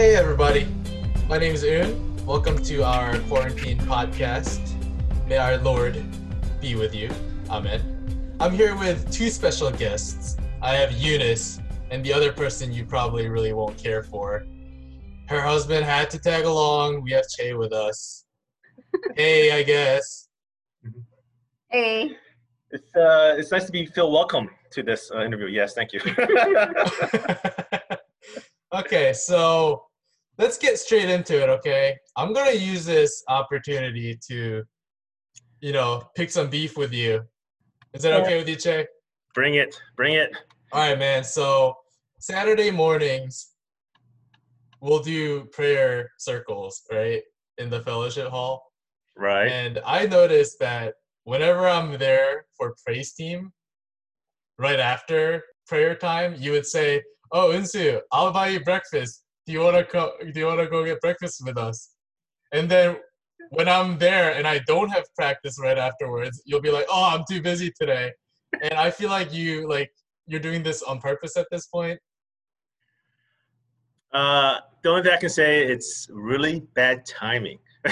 Hey, everybody. My name is Un. Welcome to our quarantine podcast. May our Lord be with you. Amen. I'm here with two special guests. I have Eunice and the other person you probably really won't care for. Her husband had to tag along. We have Che with us. hey, I guess. Hey. It's uh, it's nice to be feel welcome to this uh, interview. Yes, thank you. okay, so let's get straight into it. Okay, I'm gonna use this opportunity to, you know, pick some beef with you. Is that okay with you, Che? bring it, bring it. All right, man. So Saturday mornings, we'll do prayer circles, right, in the fellowship hall. Right. And I noticed that whenever I'm there for praise team, right after prayer time, you would say, "Oh, Unsu, I'll buy you breakfast. Do you wanna go? Do you wanna go get breakfast with us?" And then when I'm there and I don't have practice right afterwards, you'll be like, "Oh, I'm too busy today," and I feel like you like you're doing this on purpose at this point. Uh, the only thing I can say, it's really bad timing.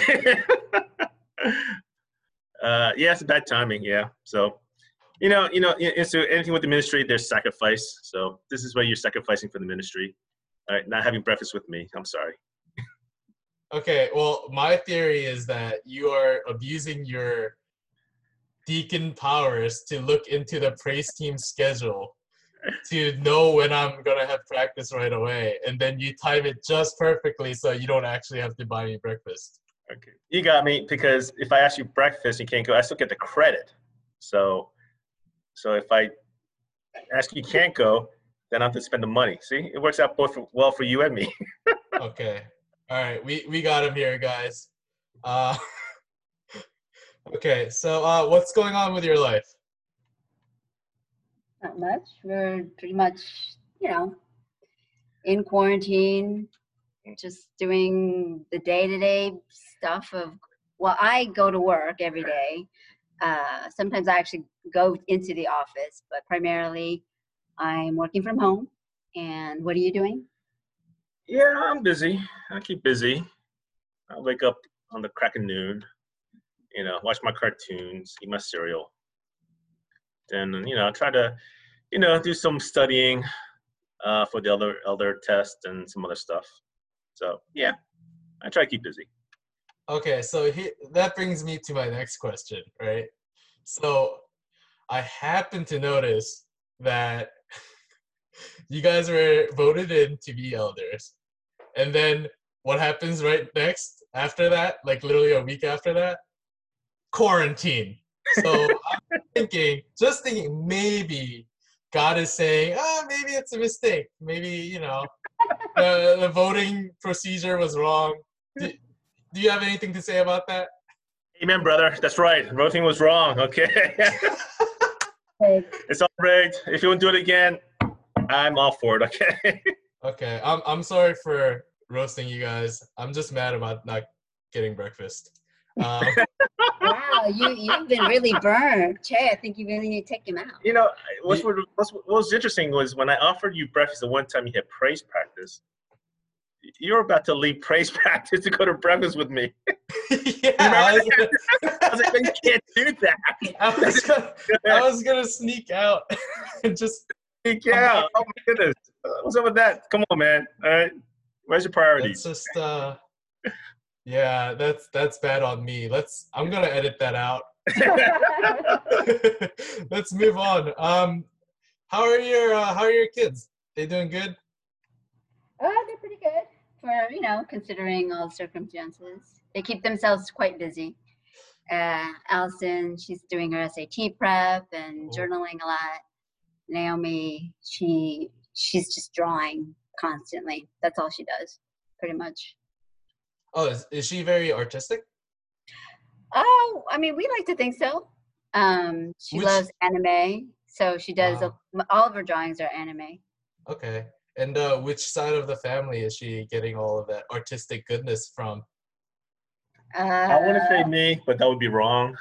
uh, yeah, it's bad timing. Yeah. So, you know, you know, so anything with the ministry, there's sacrifice. So this is where you're sacrificing for the ministry. All right, not having breakfast with me. I'm sorry. Okay, well, my theory is that you are abusing your deacon powers to look into the praise team schedule to know when I'm gonna have practice right away, and then you time it just perfectly so you don't actually have to buy me breakfast. Okay. You got me because if I ask you breakfast, you can't go. I still get the credit. So, so if I ask you can't go, then I have to spend the money. See, it works out both for, well for you and me. Okay, all right, we we got him here, guys. Uh, okay, so uh, what's going on with your life? Not much. We're pretty much, you know, in quarantine, just doing the day to day stuff of, well, I go to work every day. Uh, sometimes I actually go into the office, but primarily I'm working from home. And what are you doing? yeah, I'm busy. I keep busy. I wake up on the crack of noon. You know, watch my cartoons, eat my cereal. Then you know, I try to, you know, do some studying uh, for the other elder test and some other stuff. So yeah, I try to keep busy. Okay, so he, that brings me to my next question, right? So I happen to notice that you guys were voted in to be elders. And then what happens right next after that, like literally a week after that? Quarantine. So I'm thinking, just thinking, maybe God is saying, oh, maybe it's a mistake. Maybe, you know, the, the voting procedure was wrong. Do, do you have anything to say about that? Amen, brother. That's right. Voting was wrong. Okay, it's all rigged. If you want to do it again, I'm all for it. Okay. Okay, I'm I'm sorry for roasting you guys. I'm just mad about not getting breakfast. Um, Wow, you, you've been really burned. Che, I think you really need to take him out. You know, what's, what, what's, what was interesting was when I offered you breakfast the one time you had praise practice, you're about to leave praise practice to go to breakfast with me. yeah, I was, gonna, I was like, you can't do that. I was gonna, I was gonna sneak out and just. Yeah. Oh my goodness. Uh, What's up with that? Come on, man. All right. Where's your That's priorities? just. uh Yeah, that's that's bad on me. Let's. I'm gonna edit that out. Let's move on. Um, how are your uh, How are your kids? They doing good? Oh, they're pretty good for you know considering all circumstances. They keep themselves quite busy. Uh, Allison, she's doing her SAT prep and Cool. journaling a lot. Naomi, she she's just drawing constantly. That's all she does, pretty much. Oh, is, is she very artistic? Oh, I mean, we like to think so. Um, she Which- loves anime, so she does. A, all of her drawings are anime. Okay. And uh, which side of the family is she getting all of that artistic goodness from? Uh, I want to say me, but that would be wrong.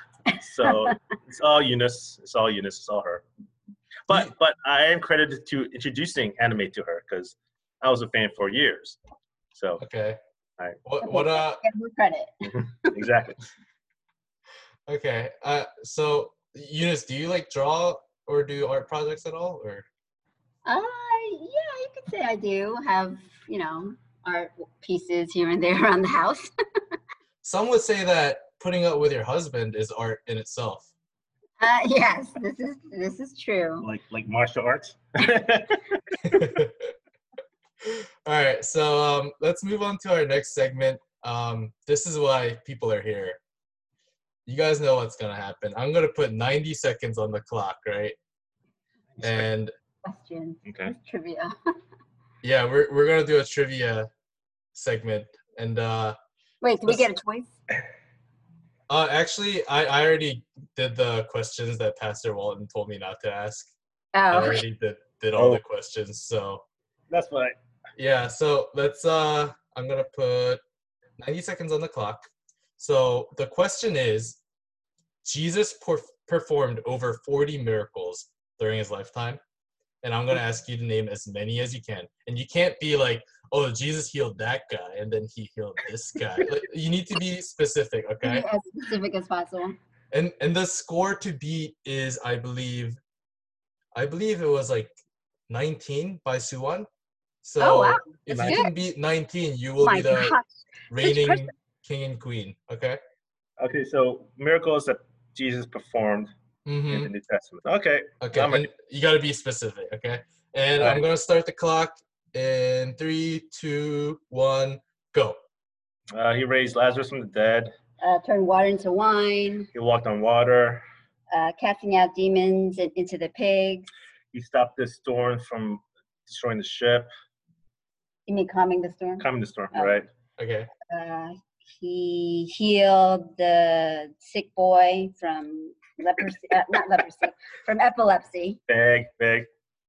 So it's all Eunice. It's all Eunice. It's all her. But but I am credited to introducing anime to her because I was a fan for years. So Okay. Alright. What Okay, what uh credit. exactly. okay. Uh so Eunice, do you like draw or do art projects at all? Or Uh, yeah, you could say I do have, you know, art pieces here and there around the house. some would say that putting up with your husband is art in itself. Uh, yes, this is this is true. Like like martial arts. All right, so um, let's move on to our next segment. Um, this is why people are here. You guys know what's gonna happen. I'm gonna put 90 seconds on the clock, right? And Questions, okay. trivia. yeah, we're we're gonna do a trivia segment. And uh, Wait, do we get a choice? Uh, actually, I, I already did the questions that Pastor Walton told me not to ask. I Oh, already did did all Oh. the questions, so That's fine. Yeah, so let's uh I'm gonna put 90 seconds on the clock. So the question is Jesus per- performed over 40 miracles during his lifetime. And I'm gonna ask you to name as many as you can. And you can't be like, oh, Jesus healed that guy and then he healed this guy. like, you need to be specific, okay? as specific as possible. And and the score to beat is I believe I believe it was like 19 by Suwon. So Oh, wow. if That's you can beat 19, you Oh will my be the gosh. reigning king and queen. Okay. Okay, so miracles that Jesus performed in Mm-hmm. the New Testament. Okay. Okay. And you got to be specific. Okay. And I'm gonna start the clock in three, two, one, go. Uh, he raised Lazarus from the dead. Uh, turn water into wine, He walked on water. uh, casting out demons and into the pigs. He stopped the storm from destroying the ship. You mean calming the storm? Calming the storm, Oh. right? Okay. Uh, he healed the sick boy from leprosy, uh, not leprosy, from epilepsy. Big, big.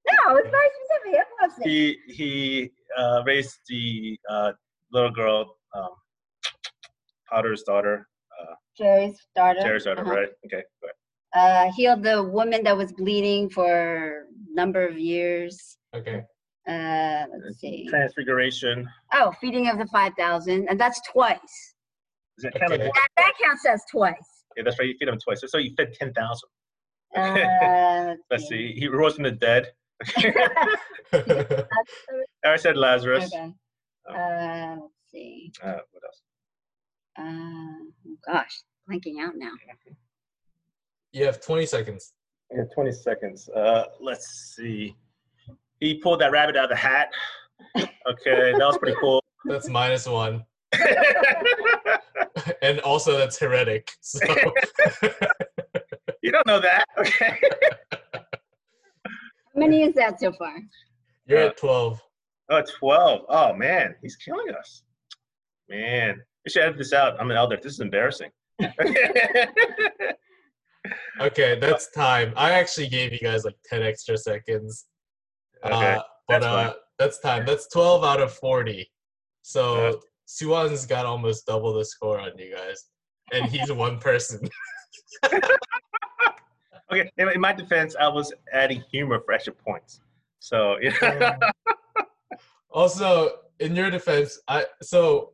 No, it's very specific. Epilepsy. He he uh, raised the uh, little girl, um, Potter's daughter, Jerry's daughter. Jared's daughter, Uh-huh. right? Okay, good. Uh, healed the woman that was bleeding for a number of years. Okay. Uh, let's see. Transfiguration. Oh, feeding of the 5,000. And that's twice. Is it kind Okay. like That, that counts as twice. yeah, that's right. You feed them twice. So you fed ten thousand. Uh, Let's see. He rose from the dead. That's- I said Lazarus. okay. Oh. Uh, let's see. Uh, what else? Uh, oh gosh, blanking out now. you have 20 seconds. Yeah, 20 seconds. Uh, let's see. He pulled that rabbit out of the hat. Okay, that was pretty cool. That's minus one. and also that's heretic. So you don't know that. Okay. How many is that so far? you're Uh, at 12. Oh, 12. Oh, man. He's killing us. Man. We should edit this out. I'm an elder. This is embarrassing. Okay, that's time. I actually gave you guys like 10 extra seconds. okay. Uh, but that's uh, fine. that's time. That's 12 out of 40. So Yeah. Suwon's got almost double the score on you guys. And he's one person. Okay. In, in my defense, I was adding humor for extra points. So, yeah. also, in your defense, I so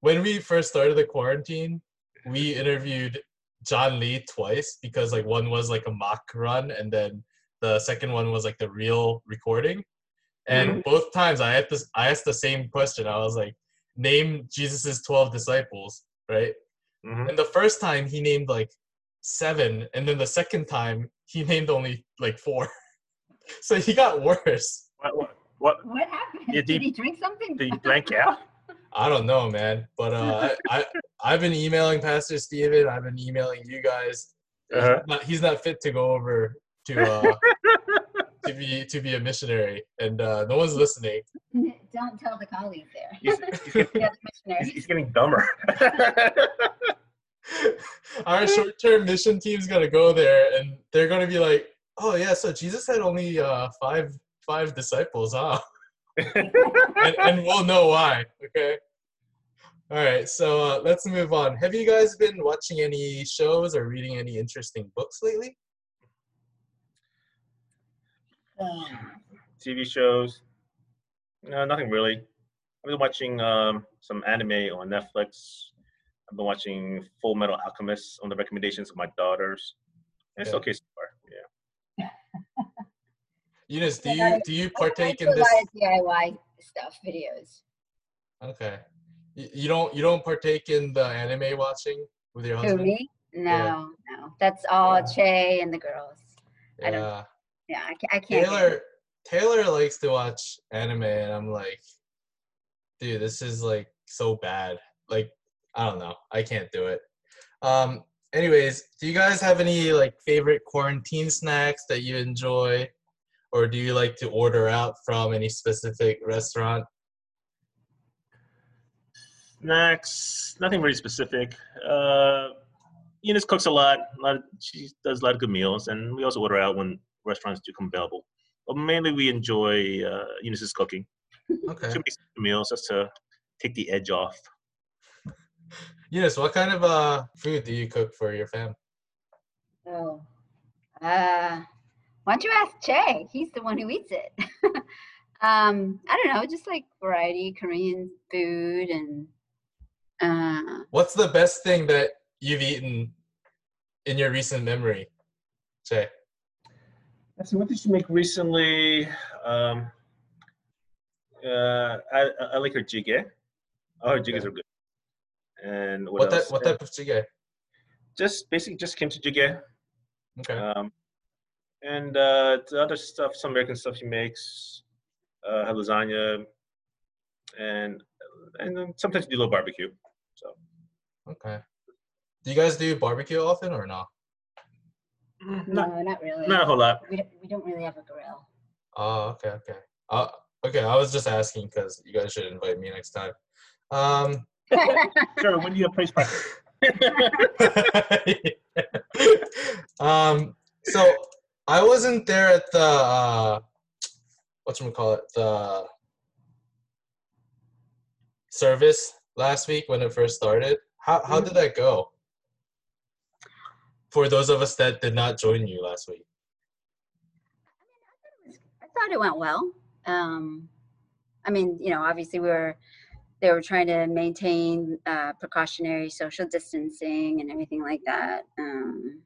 when we first started the quarantine, we interviewed John Lee twice because like one was like a mock run and then the second one was like the real recording. And both times I had this I asked the same question. I was like, name Jesus's 12 disciples, right? Mhm. And the first time he named like seven, and then the second time he named only like four. so he got worse. What, what, what? What happened? Yeah, Did deep- he drink something? Did you blank out? I don't know, man. But uh, I, I I've been emailing Pastor Steven. I've been emailing you guys. Uh-huh. He's, not, he's not fit to go over to uh, to be to be a missionary, and uh, no one's listening. Don't tell the colleagues there. He's, he's, getting, Yeah, the he's, he's getting dumber. Our short-term mission team's gonna go there, and they're gonna be like, "Oh yeah, so Jesus had only uh, five five disciples, huh?" and, and we'll know why. Okay. All right, so uh, let's move on. Have you guys been watching any shows or reading any interesting books lately? Um, TV shows. No, nothing really. I've been watching um, some anime on Netflix. I've been watching Fullmetal Alchemist on the recommendations of my daughters. And it's Yeah. okay so far. Yeah. Eunice, do you do you I- I partake do in a this? lot of DIY stuff videos. Okay. You, you don't you don't partake in the anime watching with your Who husband? me? No, no. That's all Yeah. Che and the girls. I don't- Yeah. Yeah, I, I can't. Taylor. Taylor likes to watch anime and I'm like, dude, this is like so bad. Like, I don't know. I can't do it. Um anyways, do you guys have any like favorite quarantine snacks that you enjoy? Or do you like to order out from any specific restaurant? Snacks, nothing really specific. Uh, Eunice cooks a lot. A lot of, she does a lot of good meals, and we also order out when restaurants do come available. But mainly, we enjoy uh, Eunice's cooking. Okay. She makes meals just to take the edge off. Eunice, what kind of uh food do you cook for your fam? Oh. Uh, why don't you ask Che? He's the one who eats it. um, I don't know, just like variety Korean food and uh, What's the best thing that you've eaten in your recent memory? Say. Let's what did you make recently? Um, uh, I, I- I like her jjigae. Oh, her jjigaes Okay. are good. And what, What type what type of jjigae? Just basically just kimchi jjigae. Okay. Um, and uh, the other stuff, some American stuff he makes, uh, her lasagna, and and then sometimes we do a little barbecue. So Okay. Do you guys do barbecue often or not? mm, not no, not really. not a whole lot. We don't, we don't really have a grill. Oh, okay, okay. Uh, okay, I was just asking because you guys should invite me next time. Um, Sure, when do you have place party? um, so I wasn't there at the uh, we call it the service last week when it first started. How how did that go? For those of us that did not join you last week. I thought it went well. Um, I mean, you know, obviously we were they were trying to maintain uh, precautionary social distancing and everything like that. Um,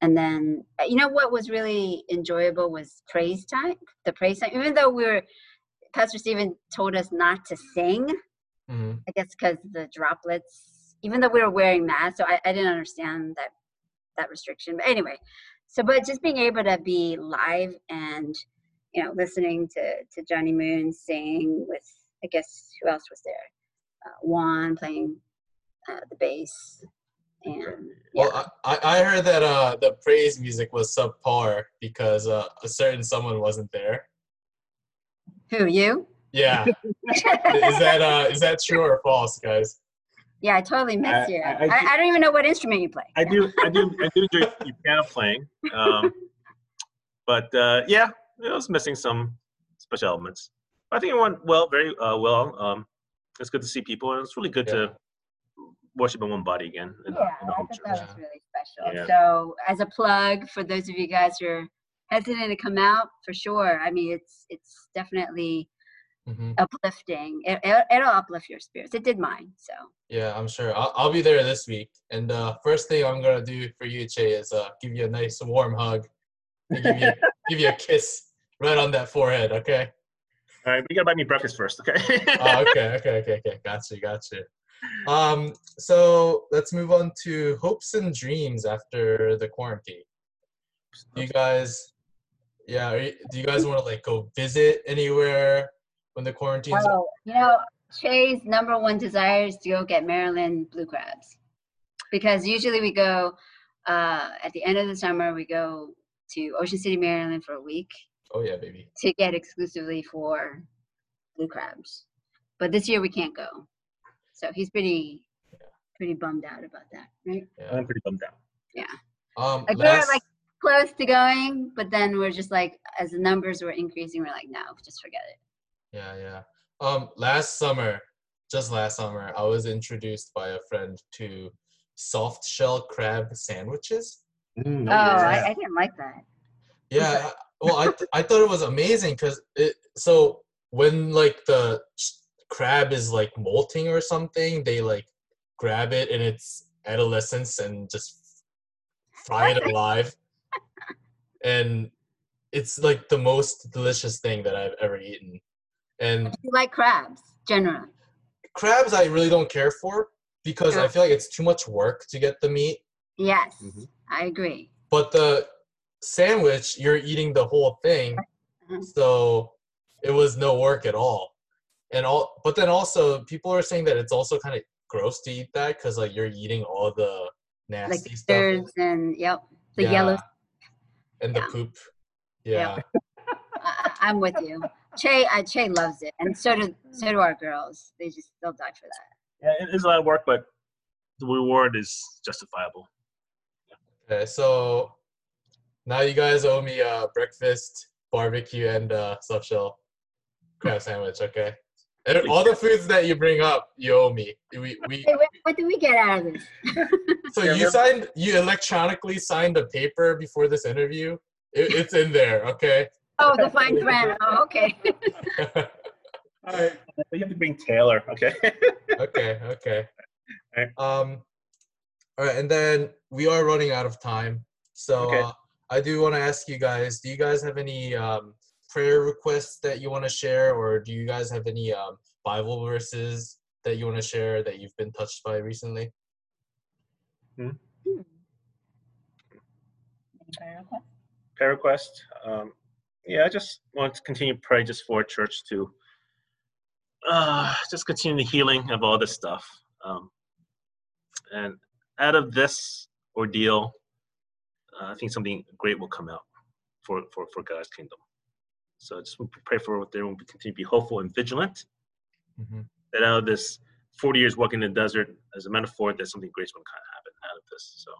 and then, uh, you know, what was really enjoyable was praise time. The praise time, even though we were, Pastor Stephen told us not to sing. hmm I guess because the droplets, even though we were wearing masks, so I, I didn't understand that that restriction. But anyway, so but just being able to be live and you know listening to to Johnny Moon sing with I guess who else was there? Uh, Juan playing uh, the bass, and yeah, Well, I, I I heard that uh the praise music was subpar because uh, a certain someone wasn't there. who you? Yeah, is that uh is that true or false, guys? yeah, I totally missed I- you. I- I, I do- I, don't even know what instrument you play. I do, I do, I do enjoy your piano playing. Um, but uh, yeah, it was missing some special elements. I think it went well, very uh, well. Um, it's good to see people, and it's really good Yeah. to worship in one body again. In, yeah, in I home thought church. that was really special. Yeah. So, as a plug for those of you guys who are hesitant to come out, for sure. I mean, it's it's definitely hmm uplifting. It, it, it'll uplift your spirits. It did mine. So, Yeah, I'm sure. I'll, I'll be there this week. And uh, first thing I'm gonna do for you, Che, is uh, give you a nice warm hug, and give you give you a kiss right on that forehead. Okay. All right, but you gotta buy me breakfast first, okay? oh, okay, okay, okay, okay. Got you, got you. Um, so let's move on to hopes and dreams after the quarantine. Do you guys, yeah, are you, do you guys want to like go visit anywhere when the quarantine's? oh, you know, Che's number one desire is to go get Maryland blue crabs, because usually we go uh, at the end of the summer. We go to Ocean City, Maryland, for a week. Oh yeah, baby. to get exclusively for blue crabs. But this year we can't go. So he's pretty pretty bummed out about that, right? Yeah. I'm pretty bummed out. Yeah. Um, Like last, we're like close to going, but then we're just like as the numbers were increasing, we're like, no, just forget it. Yeah, yeah. Um, last summer, just last summer, I was introduced by a friend to soft shell crab sandwiches. Mm, Oh, I, I didn't like that. Yeah, I- well, I th- I thought it was amazing because it. So when like the crab is like molting or something, they like grab it in its adolescence and just fry it alive. and it's like the most delicious thing that I've ever eaten. And You like crabs, generally. crabs I really don't care for because I feel like it's too much work to get the meat. Yes, Mhm. I agree. But the sandwich, you're eating the whole thing, Mhm. so it was no work at all. And all, but then also people are saying that it's also kind of gross to eat that because like you're eating all the Like nasty stuff stirs and yep, the yellow. Yeah. and the yeah. poop. Yeah. Yeah, I, I- I'm with you. Che, uh, che loves it, and so do so do our girls. They just they'll die for that. Yeah, it is a lot of work, but the reward is justifiable. Okay, so now you guys owe me a breakfast, barbecue, and uh, soft shell crab sandwich. Okay, and all the foods that you bring up, you owe me. We we Hey, what, what did we get out of this? So Yeah, you signed, you electronically signed a paper before this interview. It, it's in there, okay. Oh, the fine print. Oh, okay. All right, but you have to bring Taylor, okay? okay, okay. Alright. Um, all right, and then we are running out of time, so Okay. uh, I do want to ask you guys: Do you guys have any um, prayer requests that you want to share, or do you guys have any um, Bible verses that you want to share that you've been touched by recently? prayer request. Um, yeah, I just want to continue to pray just for church to uh, just continue the healing of all this stuff. Um, and out of this ordeal, uh, I think something great will come out for, for, for God's kingdom. So just pray for what they will continue to be hopeful and vigilant. Mm-hmm. That out of this 40 years walking in the desert, as a metaphor, that something great's going to kind of happen out of this. So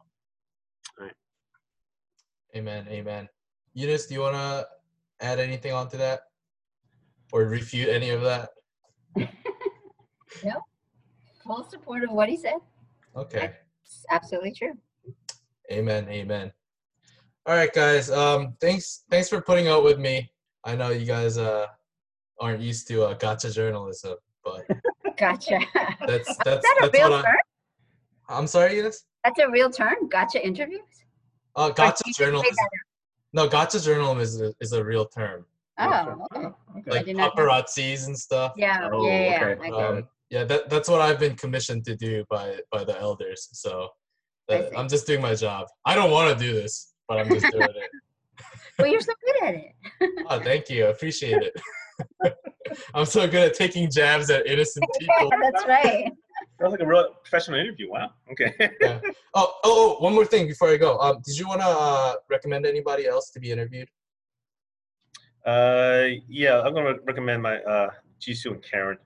Amen. Amen. Eunice, do you want to add anything onto that, or refute any of that? No. Full support of what he said. Okay. It's absolutely true. Amen. Amen. All right, guys. Um, thanks. Thanks for putting out with me. I know you guys uh aren't used to uh, gotcha journalism, but Gotcha. that's that's that a that's real what I, term? I'm sorry, Eunice. That's a real term. Gotcha interviews. Uh, gotcha you just made journalism. No, gotcha journalism is a, is a real term. up? Oh, okay. okay. Like did paparazzis and stuff. Yeah, Oh, yeah, yeah. okay. I get it. Um, yeah, that that's what I've been commissioned to do by by the elders. So I that. I'm just doing my job. I don't want to do this, but I'm just doing it. Well, you're so good at it. Oh, thank you. I appreciate it. I'm so good at taking jabs at innocent people. Yeah, that's right. That was like a real professional interview. Wow. Okay. Oh, oh, oh, one more thing before I go. Um, did you want to uh, recommend anybody else to be interviewed? Uh, yeah, I'm gonna recommend my uh Jisoo and Karen.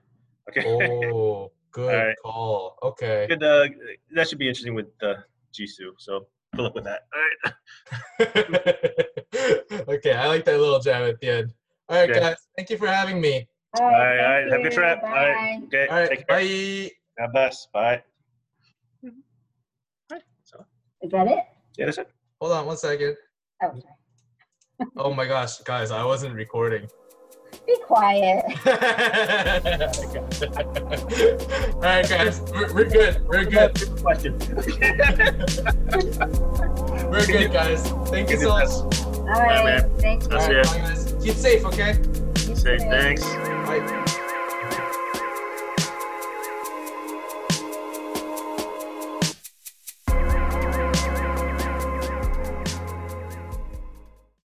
Okay. Oh, good Alright. call. Okay. Good. Uh, that should be interesting with uh, Jisoo. So good luck with that. All right. okay, I like that little jab at the end. All right, Okay. guys. Thank you for having me. All All right. All right. thank Have a good you. trip. All right. Bye. Okay. All right, Take care. bye. God bless. Bye. So Is that it? yeah, that's it. Hold on one second. Oh, sorry. Oh my gosh, guys, I wasn't recording. Be quiet. All right, guys, we're, we're good. We're good. Good question. We're good, guys. Thank you so much. All right. man. Thank you. I'll All see right, ya. bye, guys. Keep safe, okay? Say thanks. Bye.